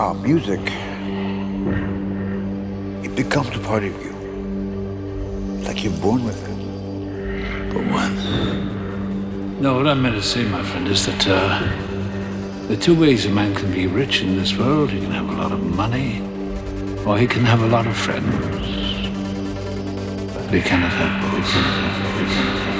our music, it becomes a part of you. Like you're born with it. But when? No, what I meant to say, my friend, is that uh, the two ways a man can be rich in this world. He can have a lot of money, or he can have a lot of friends. But he cannot have both.